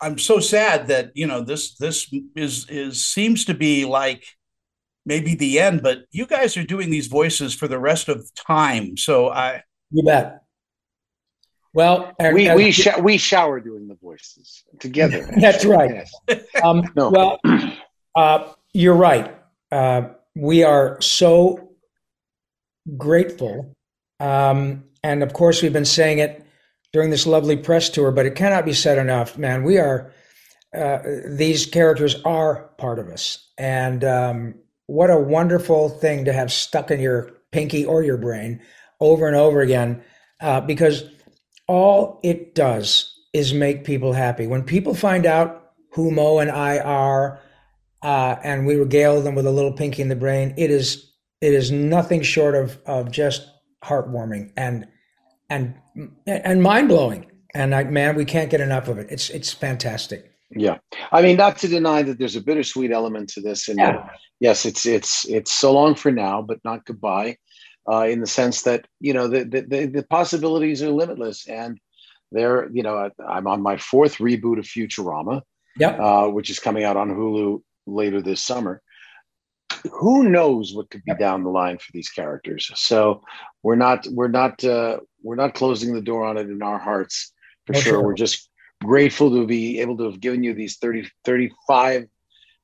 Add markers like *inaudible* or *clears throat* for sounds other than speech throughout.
I'm so sad that you know this this is is seems to be like maybe the end, but you guys are doing these voices for the rest of time. So I you bet. Well, and, we and, we sh- we shower doing the voices together. *laughs* That's right. *laughs* Um, no. Well, *clears throat* uh, you're right. Uh, we are so grateful, um, and of course, we've been saying it during this lovely press tour, but it cannot be said enough, man. We are uh, these characters are part of us, and um, what a wonderful thing to have stuck in your pinky or your brain over and over again, uh, because all it does is make people happy. When people find out who Mo and I are, uh, and we regale them with a little pinky in the brain, it is it is nothing short of of just heartwarming and and and mind blowing. And I, man, we can't get enough of it. It's it's fantastic. Yeah, I mean, not to deny that there's a bittersweet element to this, and yeah. yes, it's it's it's so long for now, but not goodbye uh, in the sense that you know the, the, the possibilities are limitless, and there, you know, I'm on my fourth reboot of Futurama, yep. uh, which is coming out on Hulu later this summer. Who knows what could be down the line for these characters? So we're not we're not uh, we're not closing the door on it in our hearts for sure. sure. We're just grateful to be able to have given you these 30 35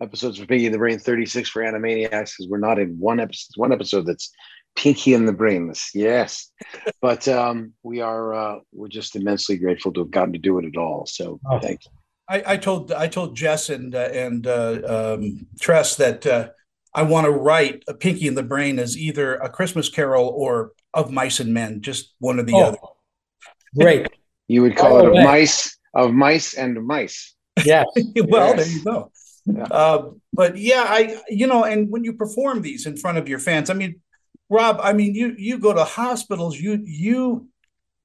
episodes for Pinky and the Brain, 36 for Animaniacs, because we're not in one episode one episode that's pinky in the brainless yes *laughs* but um, we are uh, we're just immensely grateful to have gotten to do it at all so oh. thank you I, I, told I told Jess and uh, and uh, um, Tress that uh, I want to write a Pinky and the Brain as either a Christmas Carol or of Mice and Men, just one or the oh. other. Great. *laughs* you would call oh, it of mice of mice and mice. Yeah. *laughs* well, yes. there you go. Yeah. Uh, but yeah, I you know, and when you perform these in front of your fans, I mean, Rob, I mean, you you go to hospitals, you you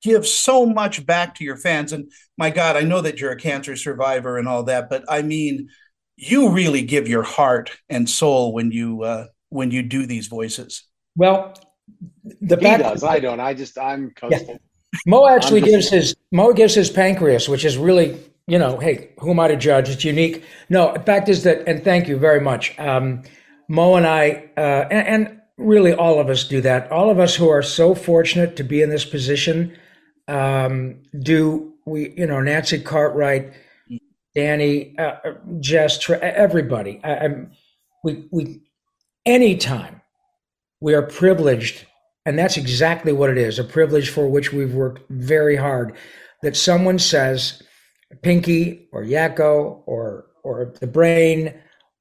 give so much back to your fans, and my God, I know that you're a cancer survivor and all that, but I mean, you really give your heart and soul when you uh, when you do these voices. Well, the he back- does. I don't. I just I'm coasting. Yeah. Mo actually gives his Mo gives his pancreas, which is really you know, hey, who am I to judge? It's unique. No, the fact is that, and thank you very much. Um, Mo and I, uh, and, and, really all of us do that. All of us who are so fortunate to be in this position um, do we, you know, Nancy Cartwright, Danny, uh, Jess, everybody. I, I'm, we, we, anytime we are privileged, and that's exactly what it is a privilege for which we've worked very hard, that someone says, Pinky or Yakko or, or the brain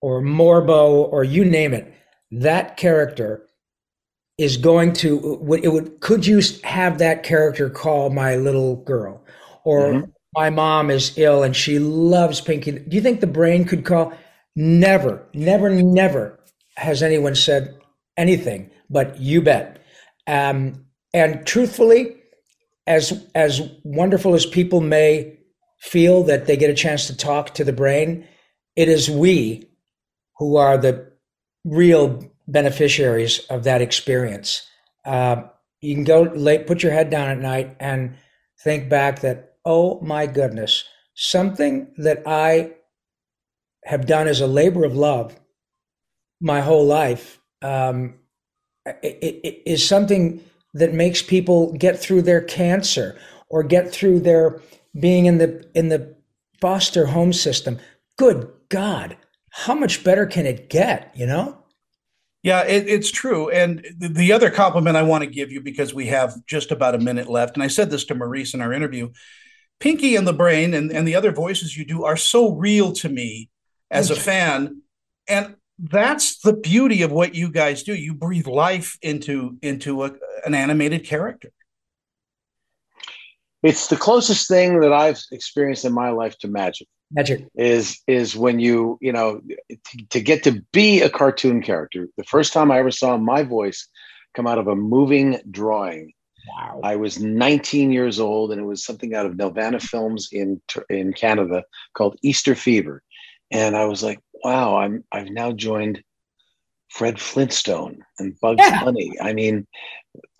or Morbo or you name it, that character is going to it would could you have that character call my little girl or mm-hmm. My mom is ill and she loves pinky. Do you think the brain could call? Never never never has anyone said anything but you bet. Um, and truthfully as as wonderful as people may feel that they get a chance to talk to the brain it is we who are the real beneficiaries of that experience. Uh, you can go lay, put your head down at night and think back that, oh my goodness, something that I have done as a labor of love my whole life um, it, it is something that makes people get through their cancer or get through their being in the in the foster home system. Good God, how much better can it get? You know. Yeah, it, it's true. And the other compliment I want to give you, because we have just about a minute left, and I said this to Maurice in our interview Pinky and the Brain and, and the other voices you do are so real to me as a mm. fan. And that's the beauty of what you guys do. You breathe life into into a, an animated character. It's the closest thing that I've experienced in my life to magic magic is is when you you know to, to, get to be a cartoon character the first time i ever saw my voice come out of a moving drawing wow i was 19 years old and it was something out of nelvana films in in canada called easter fever and i was like wow i'm i've now joined fred flintstone and bugs yeah. bunny i mean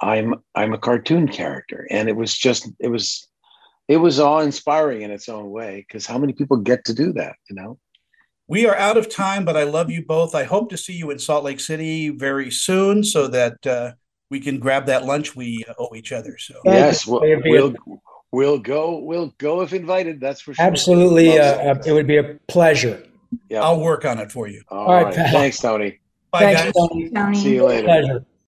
i'm i'm a cartoon character and it was just it was it was awe inspiring in its own way because how many people get to do that? You know. We are out of time, but I love you both. I hope to see you in Salt Lake City very soon, so that uh, we can grab that lunch we owe each other. So yes, we'll, we'll, we'll go. We'll go if invited. That's for sure. Absolutely, uh, it would be a pleasure. Yeah, I'll work on it for you. All, All right. right. Thanks, Tony. Bye, Thanks, guys. Tony. Tony. See you later. Pleasure.